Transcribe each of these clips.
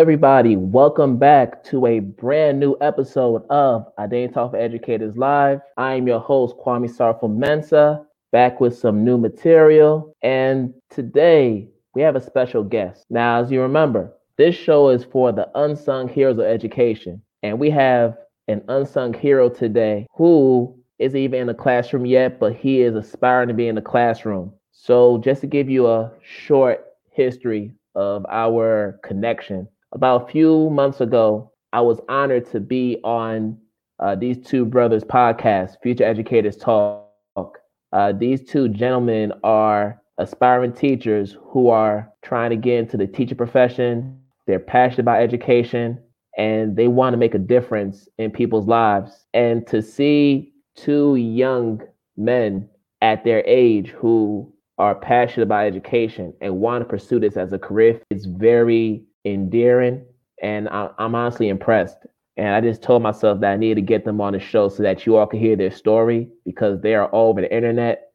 Everybody. Welcome back to a brand new episode of Identity Talk for Educators Live. I am your host, Kwame Sarfo-Mensah, back with some new material. And today we have a special guest. Now, as you remember, this show is for the unsung heroes of education. And we have an unsung hero today who isn't even in the classroom yet, but he is aspiring to be in the classroom. So, just to give you a short history of our connection. About a few months ago, I was honored to be on uh, these two brothers' podcast, Future Educators Talk. Uh, these two gentlemen are aspiring teachers who are trying to get into the teacher profession. They're passionate about education and they want to make a difference in people's lives. And to see two young men at their age who are passionate about education and want to pursue this as a career, it's very endearing. And I, am honestly impressed. And I just told myself that I needed to get them on the show so that you all can hear their story because they are all over the internet.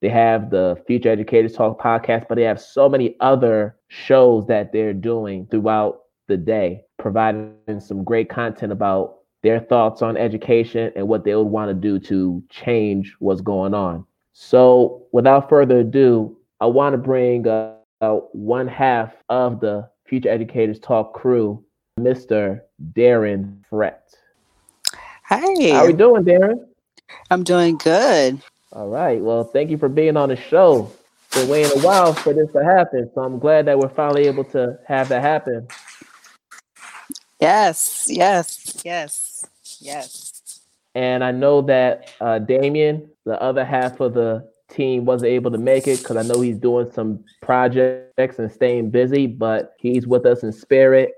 They have the Future Educators Talk podcast, but they have so many other shows that they're doing throughout the day, providing some great content about their thoughts on education and what they would want to do to change what's going on. So, without further ado, I want to bring uh, uh, one half of the Future Educators Talk crew, Mr. Darren Frett. Hey. How are we doing, Darren? I'm doing good. All right. Well, thank you for being on the show. Been waiting a while for this to happen, so I'm glad that we're finally able to have that happen. Yes, yes, yes, yes. And I know that uh, Damien, the other half of the team, wasn't able to make it because I know he's doing some projects and staying busy, but he's with us in spirit.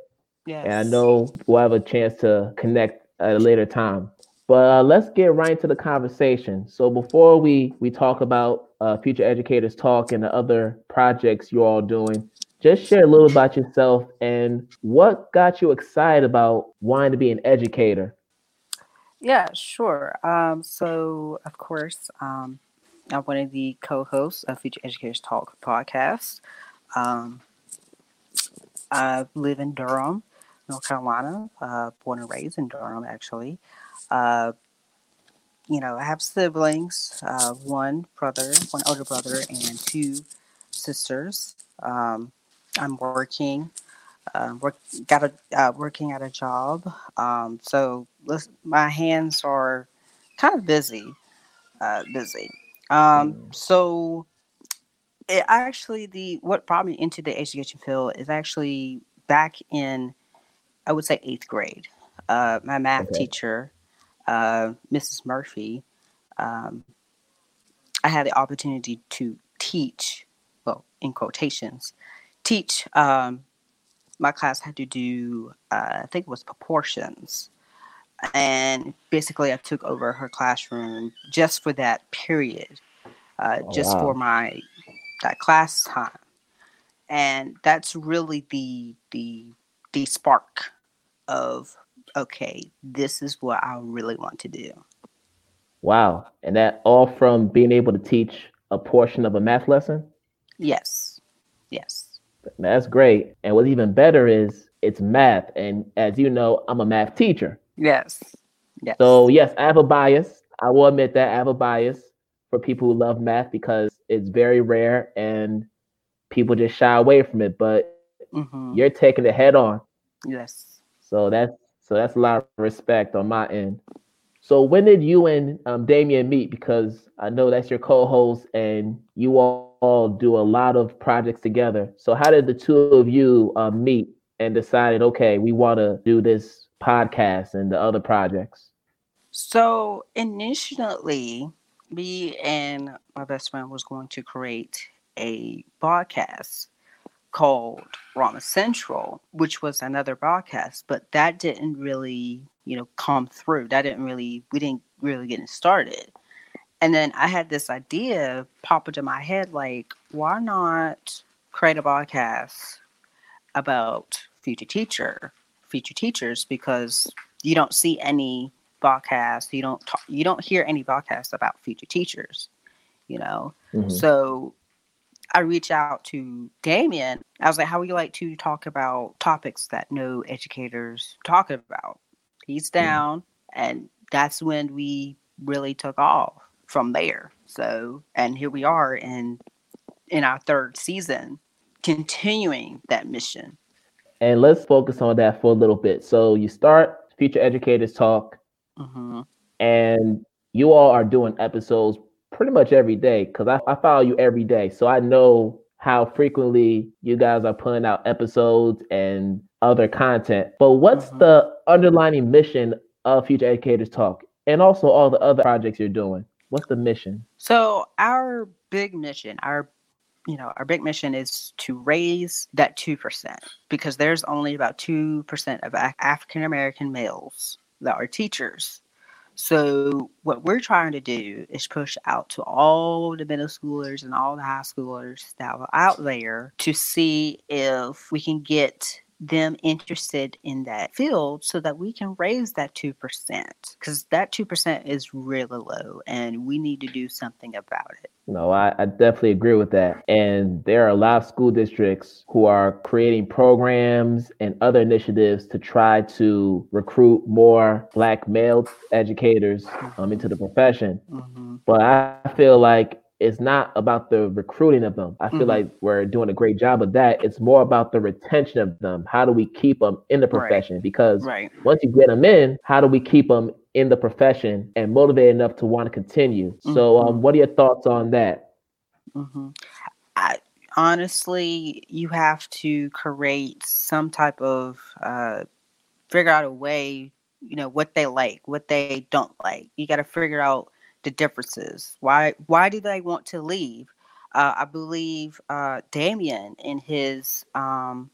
Yes. And I know we'll have a chance to connect at a later time. But uh, let's get right into the conversation. So before we we talk about uh, future educators talk and the other projects you're all doing, just share a little about yourself and what got you excited about wanting to be an educator. Yeah, sure. Um, so, of course, um, I'm one of the co-hosts of Future Educators Talk podcast. Um, I live in Durham, North Carolina. Uh, born and raised in Durham, actually. Uh, you know, I have siblings. Uh, one brother, one older brother, and two sisters. Um, I'm working uh, work got a uh, working at a job. Um, so my hands are kind of busy, uh, busy. Um. So it actually the what brought me into the education field is actually back in I would say eighth grade. Uh, my math okay. teacher, uh, Mrs. Murphy, um, I had the opportunity to teach, well, in quotations, teach um, my class had to do, uh, I think it was proportions. And basically, I took over her classroom just for that period, uh, oh, just wow. for my that class time. And that's really the the the spark of okay, this is what I really want to do. Wow. And that all from being able to teach a portion of a math lesson? Yes. Yes. That's great. And what's even better is it's math. And as you know, I'm a math teacher. Yes. Yes. So yes, I have a bias. I will admit that I have a bias for people who love math because it's very rare and people just shy away from it. But mm-hmm. you're taking it head on. Yes. So that's so that's a lot of respect on my end. So when did you and um, Damien meet? Because I know that's your co-host, and you all all do a lot of projects together. So how did the two of you uh, meet and decided, okay, we want to do this podcast and the other projects? So initially, me and my best friend was going to create a podcast called Rama Central, which was another broadcast, but that didn't really, you know, come through. That didn't really, we didn't really get it started. And then I had this idea pop into my head like, why not create a podcast about future teacher, future teachers? Because you don't see any podcasts, you don't talk, you don't hear any podcasts about future teachers, you know. Mm-hmm. So I reached out to Damien. I was like, how would you like to talk about topics that no educators talk about? He's mm-hmm. down. Mm-hmm. And that's when we really took off from there. So, and here we are in in our third season, continuing that mission. And let's focus on that for a little bit. So you start Future Educators Talk, mm-hmm. and you all are doing episodes pretty much every day because I, I follow you every day. So I know how frequently you guys are putting out episodes and other content. But what's mm-hmm. the underlining mission of Future Educators Talk and also all the other projects you're doing? What's the mission? So our big mission, our you know, our big mission is to raise that 2% because there's only about 2% of African American males that are teachers. So, what we're trying to do is push out to all the middle schoolers and all the high schoolers that are out there to see if we can get them interested in that field so that we can raise that 2% because that 2% is really low and we need to do something about it. No, I, I, definitely agree with that. And there are a lot of school districts who are creating programs and other initiatives to try to recruit more Black male educators um, into the profession. Mm-hmm. But I feel like it's not about the recruiting of them. I feel mm-hmm. like we're doing a great job of that. It's more about the retention of them. How do we keep them in the profession? Right. Because right. once you get them in, how do we keep them in the profession and motivated enough to want to continue? Mm-hmm. So, um, what are your thoughts on that? Mm-hmm. I, honestly, you have to create some type of uh, figure out a way. You know what they like, what they don't like. You got to figure out the differences. Why why do they want to leave? Uh, I believe uh, Damien in his um,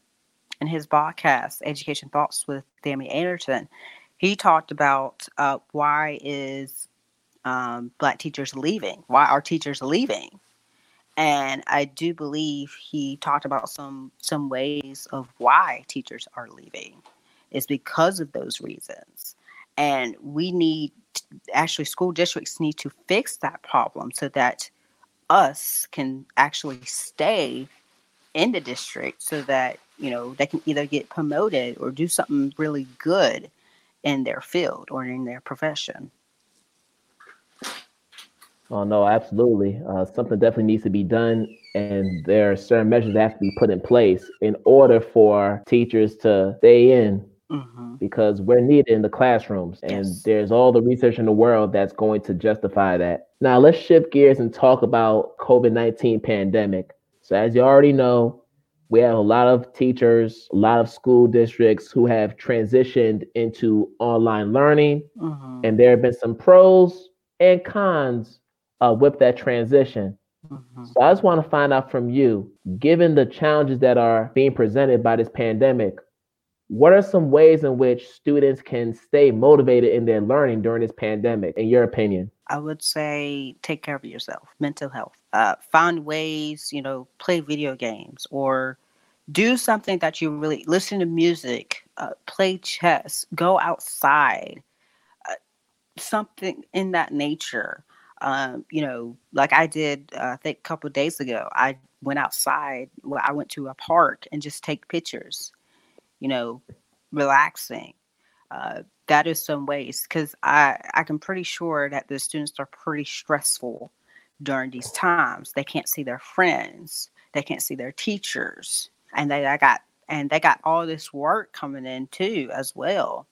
in his podcast, Education Thoughts with Damien Anderson, he talked about uh, why is um, black teachers leaving? Why are teachers leaving? And I do believe he talked about some some ways of why teachers are leaving. It's because of those reasons, and we need actually school districts need to fix that problem so that us can actually stay in the district so that you know they can either get promoted or do something really good in their field or in their profession. Oh no absolutely. Uh, something definitely needs to be done and there are certain measures that have to be put in place in order for teachers to stay in mm-hmm. because we're needed in the classrooms and yes. there's all the research in the world that's going to justify that now let's shift gears and talk about covid-19 pandemic so as you already know we have a lot of teachers a lot of school districts who have transitioned into online learning mm-hmm. and there have been some pros and cons uh, with that transition Mm-hmm. So I just want to find out from you, given the challenges that are being presented by this pandemic, what are some ways in which students can stay motivated in their learning during this pandemic, in your opinion? I would say take care of yourself, mental health. Uh, find ways, you know, play video games or do something that you really listen to music, uh, play chess, go outside, uh, something in that nature. Um, you know, like I did, uh, I think a couple days ago, I went outside. Well, I went to a park and just take pictures you know, relaxing. Uh, that is some ways because I I can pretty sure that the students are pretty stressful during these times. They can't see their friends, they can't see their teachers, and they I got and they got all this work coming in too as well,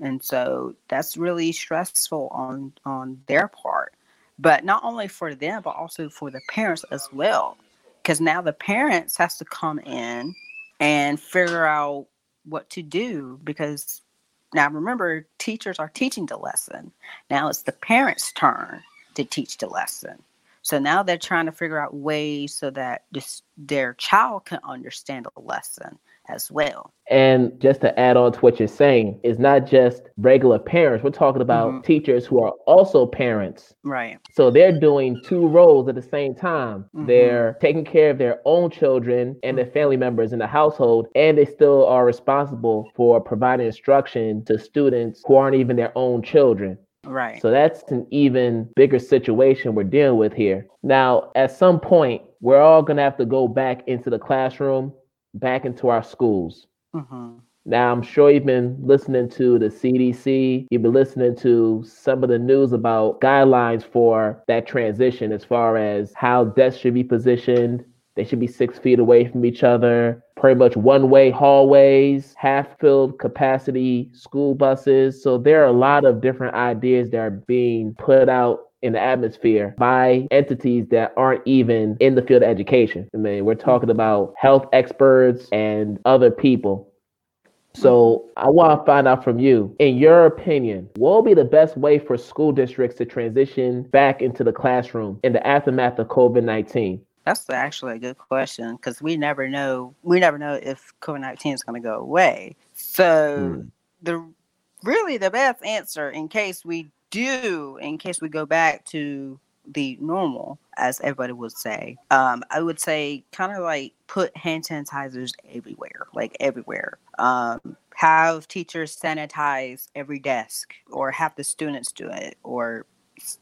and so that's really stressful on on their part. But not only for them, but also for the parents as well, because now the parents has to come in and figure out what to do because now remember teachers are teaching the lesson. Now it's the parents turn to teach the lesson. So now they're trying to figure out ways so that this, their child can understand the lesson as well. And just to add on to what you're saying, it's not just regular parents. We're talking about mm-hmm. teachers who are also parents. Right. So they're doing two roles at the same time. Mm-hmm. They're taking care of their own children and their family members in the household, and they still are responsible for providing instruction to students who aren't even their own children. Right. So that's an even bigger situation we're dealing with here. Now, at some point, we're all going to have to go back into the classroom, back into our schools. Mm-hmm. Now, I'm sure you've been listening to the CDC, you've been listening to some of the news about guidelines for that transition as far as how desks should be positioned. They should be six feet away from each other, pretty much one way hallways, half filled capacity school buses. So, there are a lot of different ideas that are being put out in the atmosphere by entities that aren't even in the field of education. I mean, we're talking about health experts and other people. So I want to find out from you, in your opinion, what will be the best way for school districts to transition back into the classroom in the aftermath of COVID 19? That's actually a good question because we never know. We never know if COVID nineteen is going to go away. So Hmm. the really the best answer, in case we do, in case we go back to the normal, as everybody would say, um, I would say kind of like put hand sanitizers everywhere, like everywhere. Um, have teachers sanitize every desk, or have the students do it, or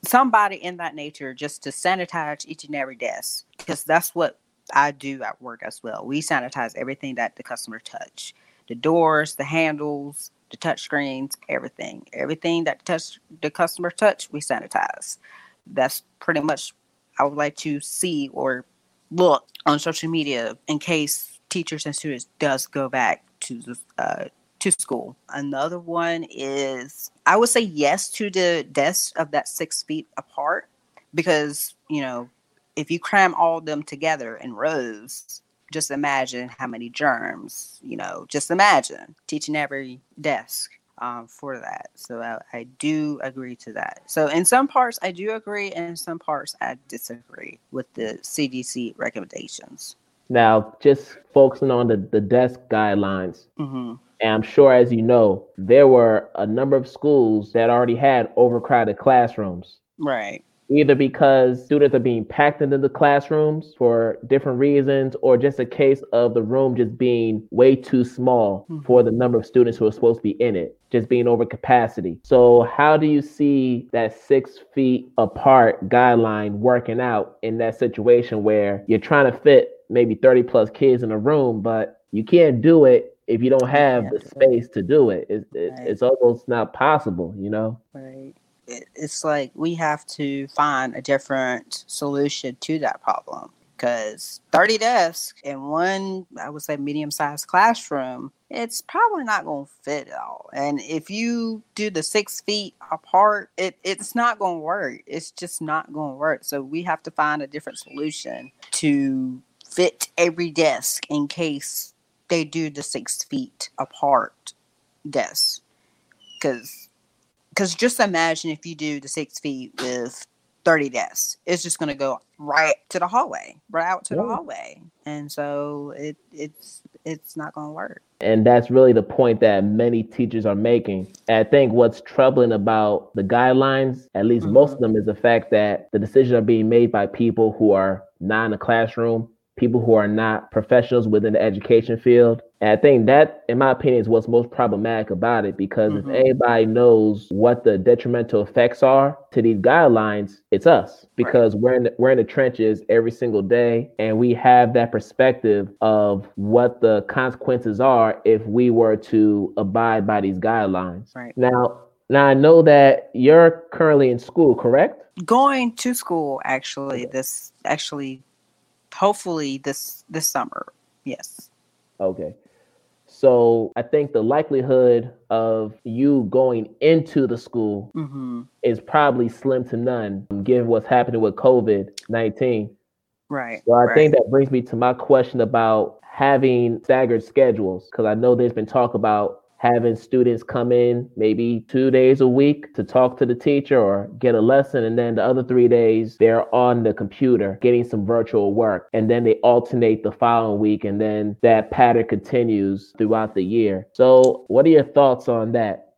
somebody in that nature just to sanitize each and every desk because that's what I do at work as well. We sanitize everything that the customer touch, the doors, the handles, the touch screens, everything, everything that touch the customer touch, we sanitize. That's pretty much I would like to see or look on social media in case teachers and students does go back to the uh, to school. Another one is I would say yes to the desks of that six feet apart because you know if you cram all them together in rows, just imagine how many germs. You know, just imagine teaching every desk um, for that. So I, I do agree to that. So in some parts I do agree, and in some parts I disagree with the CDC recommendations. Now, just focusing on the, the desk guidelines, hmm and I'm sure, as you know, there were a number of schools that already had overcrowded classrooms. Right. Either because students are being packed into the classrooms for different reasons or just a case of the room just being way too small Mhm. for the number of students who are supposed to be in it just being over capacity so how do you see that six feet apart guideline working out in that situation where you're trying to fit maybe 30 plus kids in a room but you can't do it if you don't have the space to do it, it, it Right. it's almost not possible you know Right. It, it's like we have to find a different solution to that problem because 30 desks in one, I would say, medium sized classroom, it's probably not going to fit at all. And if you do the six feet apart, it, it's not going to work. It's just not going to work. So we have to find a different solution to fit every desk in case they do the six feet apart desks. Because because just imagine if you do the six feet with 30 desks it's just going to go right to the hallway right out to the hallway. And so it it's it's not going to work. And that's really the point that many teachers are making. I think what's troubling about the guidelines, at least most of mm-hmm. them, is the fact that the decisions are being made by people who are not in the classroom, people who are not professionals within the education field. And I think that, in my opinion, is what's most problematic about it because Mhm. if anybody knows what the detrimental effects are to these guidelines, it's us because we're in the, we're in the trenches every single day and we have that perspective of what the consequences are if we were to abide by these guidelines. Right. Now, now I know that you're currently in school, correct? going to school actually this actually hopefully this this summer yes Okay. So I think the likelihood of you going into the school hmm is probably slim to none, given what's happening with COVID 19. right So I right. think that brings me to my question about having staggered schedules, because I know there's been talk about having students come in maybe two days a week to talk to the teacher or get a lesson, and then the other three days they're on the computer getting some virtual work, and then they alternate the following week, and then that pattern continues throughout the year. So, what are your thoughts on that?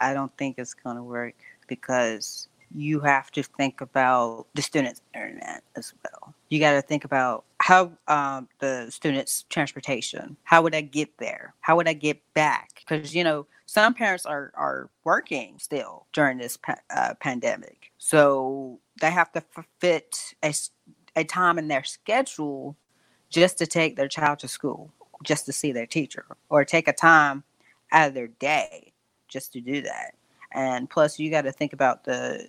I, don't think it's going to work because you have to think about the students' internet as well. You got to think about how um, the students' transportation. How would I get there? How would I get back? Because you know some parents are are working still during this pa- uh, pandemic, so they have to fit a time in their schedule just to take their child to school, just to see their teacher, or take a time out of their day just to do that. And plus, you got to think about the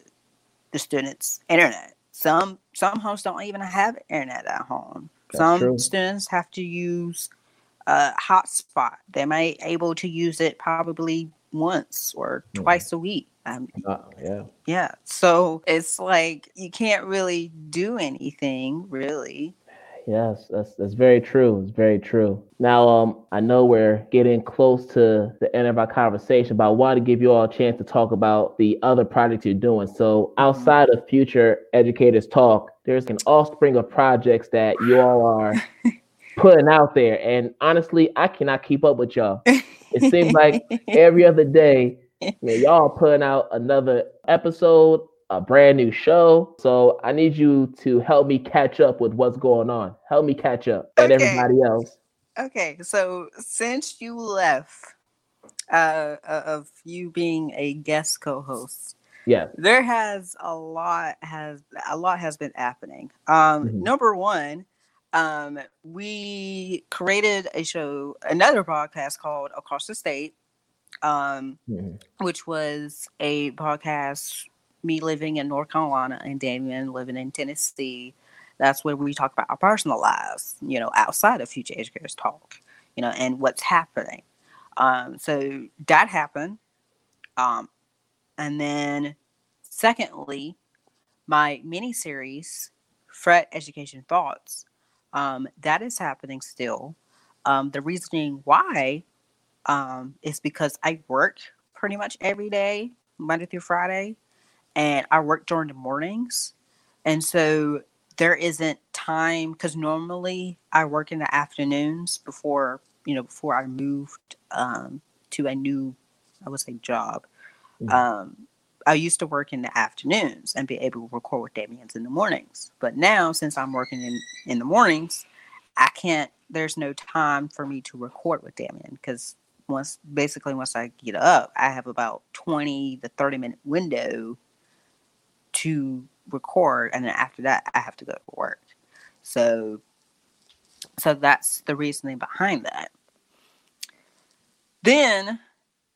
the students' internet. Some some homes don't even have internet at home. That's some true. students have to use a hotspot. They may able to use it probably once or mm. twice a week. Um, uh, yeah. Yeah. So it's like you can't really do anything really Yes, that's that's very true. It's very true. Now, um, I know we're getting close to the end of our conversation, but I want to give you all a chance to talk about the other projects you're doing. So, outside of Future Educators Talk, there's an offspring of projects that you all are putting out there, and honestly, I cannot keep up with y'all. It seems like every other day, man, y'all putting out another episode a brand new show. So I need you to help me catch up with what's going on. Help me catch up and okay. everybody else. Okay, so since you left uh, of you being a guest co-host, yeah, there has a lot has a lot has been happening. Um, mm-hmm. Number one, um, we created a show, another podcast called Across the State, um, mm-hmm. which was a podcast me living in North Carolina and Damien living in Tennessee, that's where we talk about our personal lives, you know, outside of Future Educators Talk, you know, and what's happening. Um, so that happened. Um, and then, secondly, my mini series, Frett Education Thoughts, um, that is happening still. Um, the reasoning why um, is because I work pretty much every day, Monday through Friday and I work during the mornings. And so there isn't time because normally I work in the afternoons before, you know, before I moved um, to a new, I would say, job. Mm-hmm. Um, I used to work in the afternoons and be able to record with Damien's in the mornings. But now, since I'm working in, in the mornings, I can't, there's no time for me to record with Damien because once, basically, once I get up, I have about 20 to 30 minute window to record and then after that I have to go to work. So so that's the reasoning behind that. Then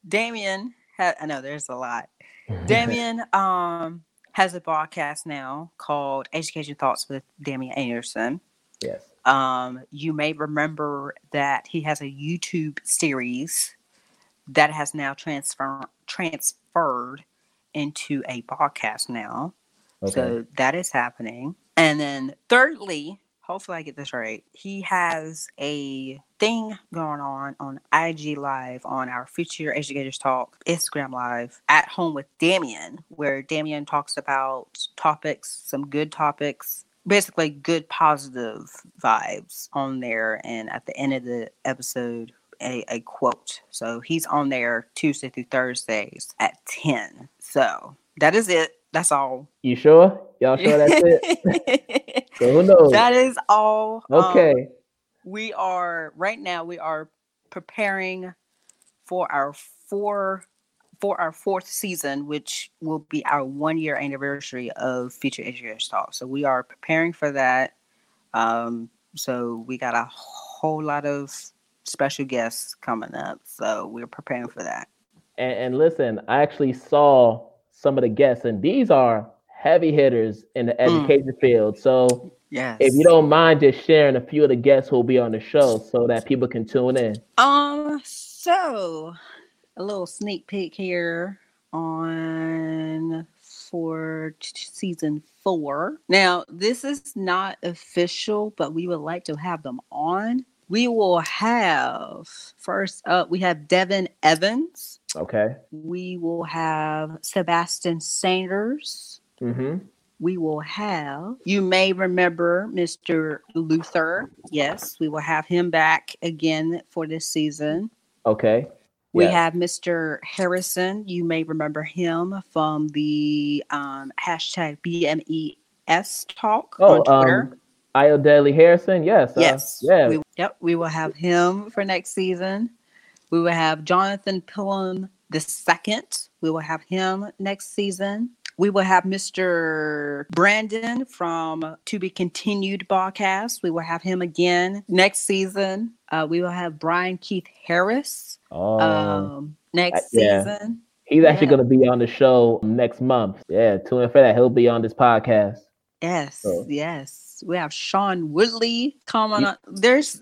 Damien had I know there's a lot. Damien um has a podcast now called Education Thoughts with Damien Anderson. Yes. Um, you may remember that he has a YouTube series that has now transfer transferred into a podcast now. Okay. So that is happening. And then thirdly, hopefully I get this right. He has a thing going on on IG Live on our Future Educators Talk Instagram Live at home with Damien, where Damien talks about topics, some good topics, basically good positive vibes on there. And at the end of the episode, a, a quote. So he's on there Tuesday through Thursdays at 10. So that is it. That's all. You sure? Y'all sure that's it? so who knows? That is all. Okay. Um, we are right now. We are preparing for our four for our fourth season, which will be our one year anniversary of Future Educators Talk. So we are preparing for that. Um, so we got a whole lot of special guests coming up. So we're preparing for that. And, and listen, I actually saw some of the guests, and these are heavy hitters in the mm. education mm. field. So yes. if you don't mind just sharing a few of the guests who will be on the show so that people can tune in. Um, so a little sneak peek here on for season four. Now, this is not official, but we would like to have them on we will have first up, we have Devin Evans. Okay. We will have Sebastian Sanders. Mm-hmm. We will have, you may remember Mr. Luther. Yes, we will have him back again for this season. Okay. We have Mr. Harrison. You may remember him from the um, hashtag BMES talk oh, on Twitter. Um, Harrison, yes. Uh, yes. Uh, yeah. We, yep. We will have him for next season. We will have Jonathan Pillam the second. We will have him next season. we will have Mr. Brandon from To Be Continued podcast. We will have him again next season. Uh, we will have Brian Keith Harris Oh, um, next yeah. season. he's actually yeah. going to be on the show next month. Yeah, tune in for that. He'll be on this podcast. Yes, So- yes. We have Sean Woodley coming Ye- on. There's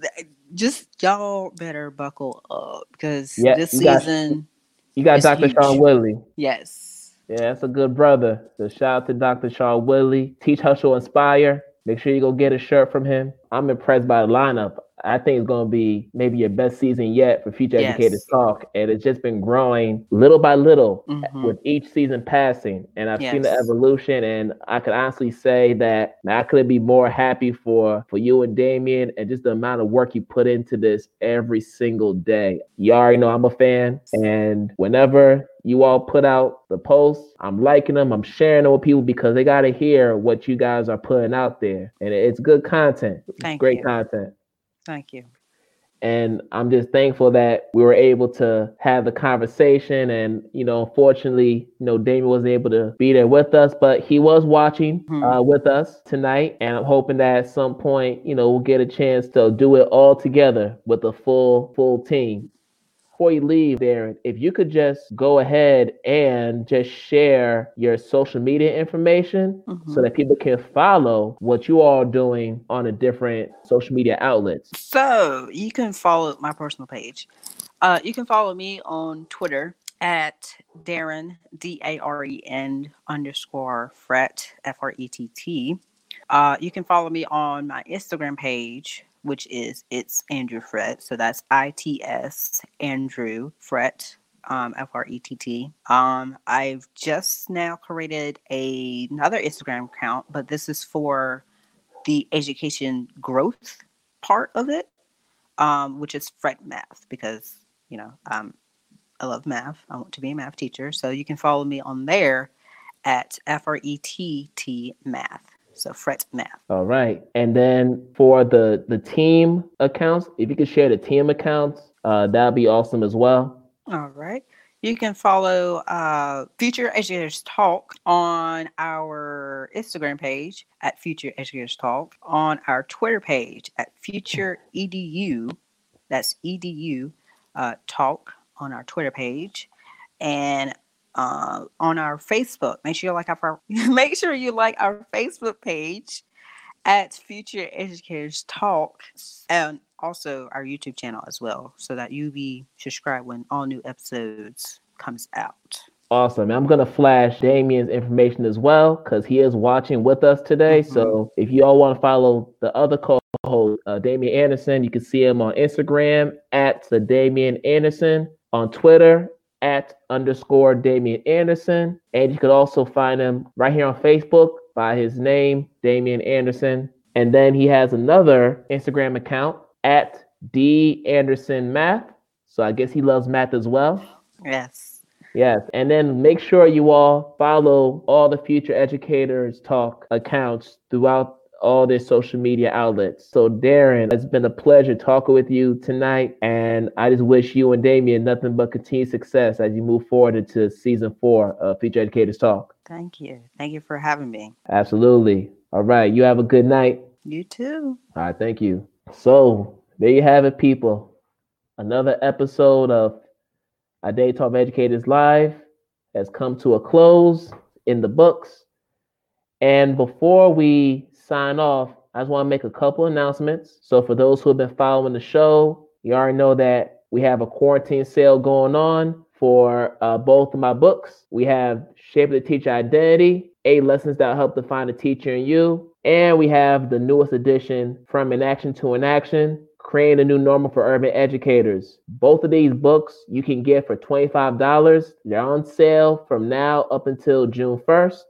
just y'all better buckle up because Yeah, this you got- season, You got Dr. Sean huge. Woodley. yes. Yeah, that's a good brother. So shout out to Dr. Sean Woodley. Teach Hustle Inspire. Make sure you go get a shirt from him. I'm impressed by the lineup. I think it's going to be maybe your best season yet for Future Yes. Educators Talk. And it's just been growing little by little Mhm. with each season passing. And I've seen the evolution. And I can honestly say that I couldn't be more happy for, for you and Damien and just the amount of work you put into this every single day. You already know I'm a fan. And whenever you all put out the posts, I'm liking them, I'm sharing them with people because they got to hear what you guys are putting out there. And it's good content. Thank great you. content. Thank you. And I'm just thankful that we were able to have the conversation. And, you know, unfortunately, you know, Damien wasn't able to be there with us, but he was watching Hmm. uh, with us tonight. And I'm hoping that at some point, you know, we'll get a chance to do it all together with a full, full team. Before you leave, Darren, if you could just go ahead and just share your social media information so Mhm. that people can follow what you all are doing on the different social media outlets. So you can follow my personal page. Uh, you can follow me on Twitter at Darren D A R E N underscore Frett F R E T T. Uh, you can follow me on my Instagram page, which is it's Andrew Frett. So that's I T S Andrew Frett um, F R E T T. Um, I've just now created a, another Instagram account, but this is for the education growth part of it, um, which is Frett Math, because you know um, I love math. I want to be a math teacher, so you can follow me on there at F R E T T Math. So Frett Math. All right. And then for the the team accounts, if you could share the team accounts, uh, that'd be awesome as well. All right. You can follow uh, Future Educators Talk on our Instagram page at Future Educators Talk, on our Twitter page at Future Edu. That's Edu uh, Talk on our Twitter page, and uh, on our Facebook. Make sure you like our make sure you like our Facebook page at Future Educators Talk, and also our YouTube channel as well, so that you be subscribed when all new episodes comes out. Awesome. I'm gonna flash Damien's information as well because he is watching with us today. Mhm. So if you all want to follow the other co-host, uh, Damien Anderson, you can see him on Instagram at the Damien Anderson, on Twitter at underscore Damien Anderson, and you could also find him right here on Facebook by his name, Damien Anderson. And then he has another Instagram account at D Anderson Math. So I guess he loves math as well. Yes. Yes, and then make sure you all follow all the Future Educators Talk accounts throughout all their social media outlets. So, Darren, it's been a pleasure talking with you tonight, and I just wish you and Damien nothing but continued success as you move forward into season four of Future Educators Talk. Thank you. Thank you for having me. Absolutely. All right, you have a good night. You too. All right, thank you. So, there you have it, people. Another episode of A Day Talk Educators Live has come to a close in the books. And before we sign off, I just want to make a couple announcements. So, for those who have been following the show, you already know that we have a quarantine sale going on for uh, both of my books. We have Shape the Teacher Identity, eight lessons that help define the teacher in you. And we have the newest edition, From Inaction to Inaction, Creating a New Normal for Urban Educators. Both of these books you can get for $25. They're on sale from now up until June 1st.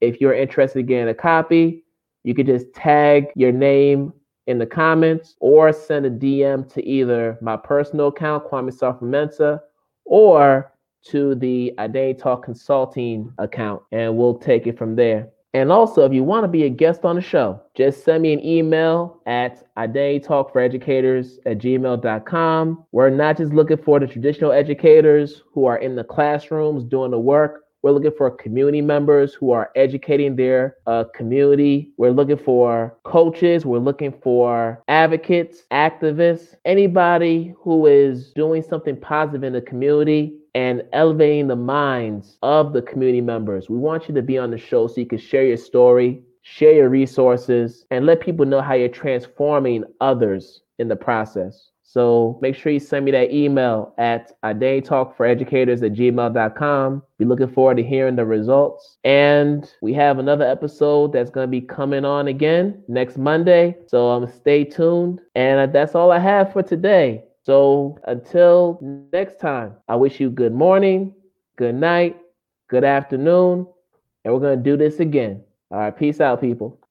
If you're interested in getting a copy, you could just tag your name in the comments or send a DM to either my personal account, Kwame Sarfo-Mensah, or to the Ade Talk Consulting account, and we'll take it from there. And also, if you want to be a guest on the show, just send me an email at Educators at gmail.com. We're not just looking for the traditional educators who are in the classrooms doing the work. We're looking for community members who are educating their uh, community. We're looking for coaches. We're looking for advocates, activists, anybody who is doing something positive in the community and elevating the minds of the community members. We want you to be on the show so you can share your story, share your resources, and let people know how you're transforming others in the process. So make sure you send me that email at a day talk for educators at gmail.com. Be looking forward to hearing the results. And we have another episode that's going to be coming on again next Monday. So um, stay tuned. And that's all I have for today. So until next time, I wish you good morning, good night, good afternoon, and we're going to do this again. All right, peace out, people.